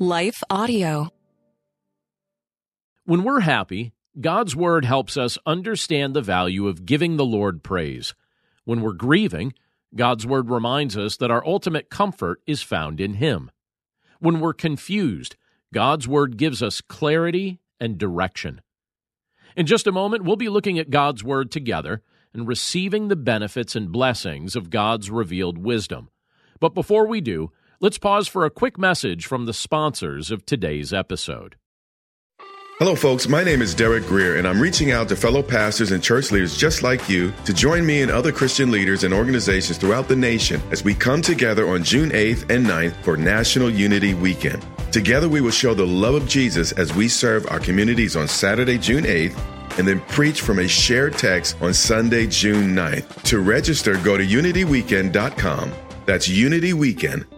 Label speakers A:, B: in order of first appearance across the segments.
A: Life Audio.
B: When we're happy, God's Word helps us understand the value of giving the Lord praise. When we're grieving, God's Word reminds us that our ultimate comfort is found in Him. When we're confused, God's Word gives us clarity and direction. In just a moment, we'll be looking at God's Word together and receiving the benefits and blessings of God's revealed wisdom. But before we do, let's pause for a quick message from the sponsors of today's episode.
C: Hello, folks. My name is Derek Grier, and I'm reaching out to fellow pastors and church leaders just like you to join me and other Christian leaders and organizations throughout the nation as we come together on June 8th and 9th for National Unity Weekend. Together, we will show the love of Jesus as we serve our communities on Saturday, June 8th, and then preach from a shared text on Sunday, June 9th. To register, go to unityweekend.com. That's unityweekend.com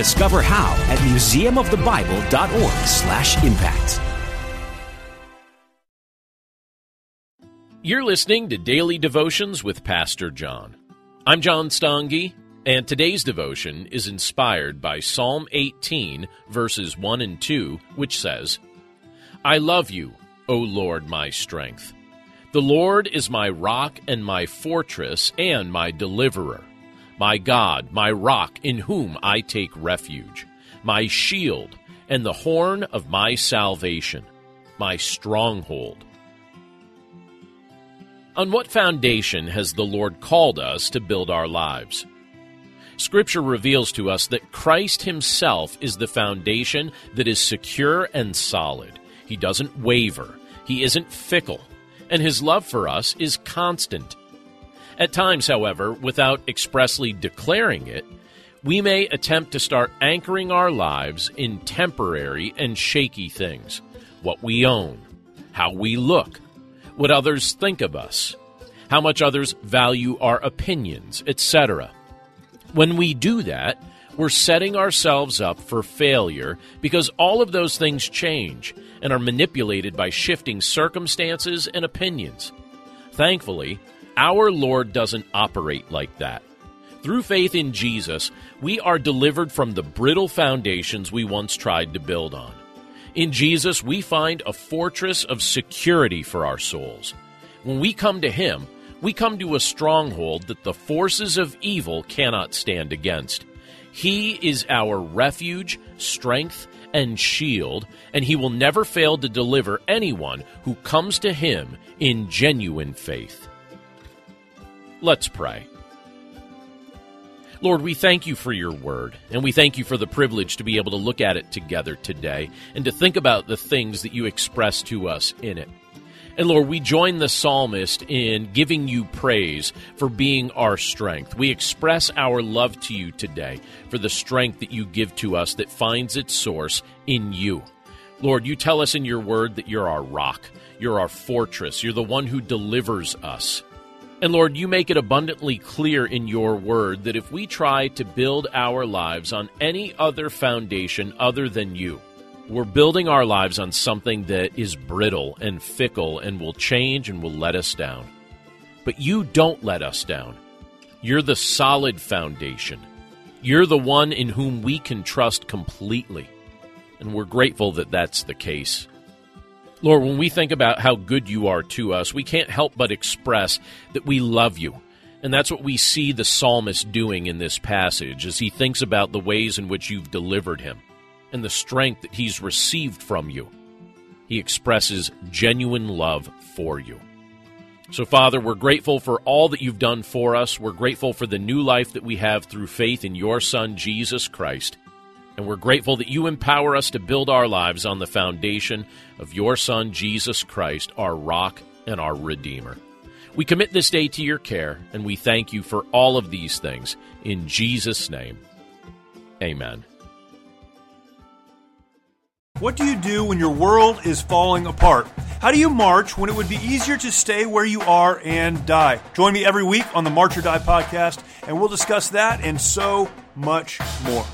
D: Discover how at museumofthebible.org/impact.
B: You're listening to Daily Devotions with Pastor John. I'm John Stange, and today's devotion is inspired by Psalm 18, verses 1 and 2, which says, I love you, O Lord, my strength. The Lord is my rock and my fortress and my deliverer, my God, my rock in whom I take refuge, my shield and the horn of my salvation, my stronghold. On what foundation has the Lord called us to build our lives? Scripture reveals to us that Christ Himself is the foundation that is secure and solid. He doesn't waver, He isn't fickle, and His love for us is constant. At times, however, without expressly declaring it, we may attempt to start anchoring our lives in temporary and shaky things what we own, how we look, what others think of us, how much others value our opinions, etc. When we do that, we're setting ourselves up for failure because all of those things change and are manipulated by shifting circumstances and opinions. Thankfully, our Lord doesn't operate like that. Through faith in Jesus, we are delivered from the brittle foundations we once tried to build on. In Jesus, we find a fortress of security for our souls. When we come to Him, we come to a stronghold that the forces of evil cannot stand against. He is our refuge, strength, and shield, and He will never fail to deliver anyone who comes to Him in genuine faith. Let's pray. Lord, we thank you for your word, and we thank you for the privilege to be able to look at it together today and to think about the things that you express to us in it. And Lord, we join the psalmist in giving you praise for being our strength. We express our love to you today for the strength that you give to us that finds its source in you. Lord, you tell us in your word that you're our rock, you're our fortress, you're the one who delivers us. And Lord, you make it abundantly clear in your word that if we try to build our lives on any other foundation other than you, we're building our lives on something that is brittle and fickle and will change and will let us down. But you don't let us down. You're the solid foundation. You're the one in whom we can trust completely. And we're grateful that that's the case. Lord, when we think about how good you are to us, we can't help but express that we love you. And that's what we see the psalmist doing in this passage as he thinks about the ways in which you've delivered him and the strength that he's received from you. He expresses genuine love for you. So, Father, we're grateful for all that you've done for us. We're grateful for the new life that we have through faith in your Son, Jesus Christ. And we're grateful that you empower us to build our lives on the foundation of your Son, Jesus Christ, our rock and our Redeemer. We commit this day to your care, and we thank you for all of these things. In Jesus' name, amen.
A: What do you do when your world is falling apart? How do you march when it would be easier to stay where you are and die? Join me every week on the March or Die podcast, and we'll discuss that and so much more.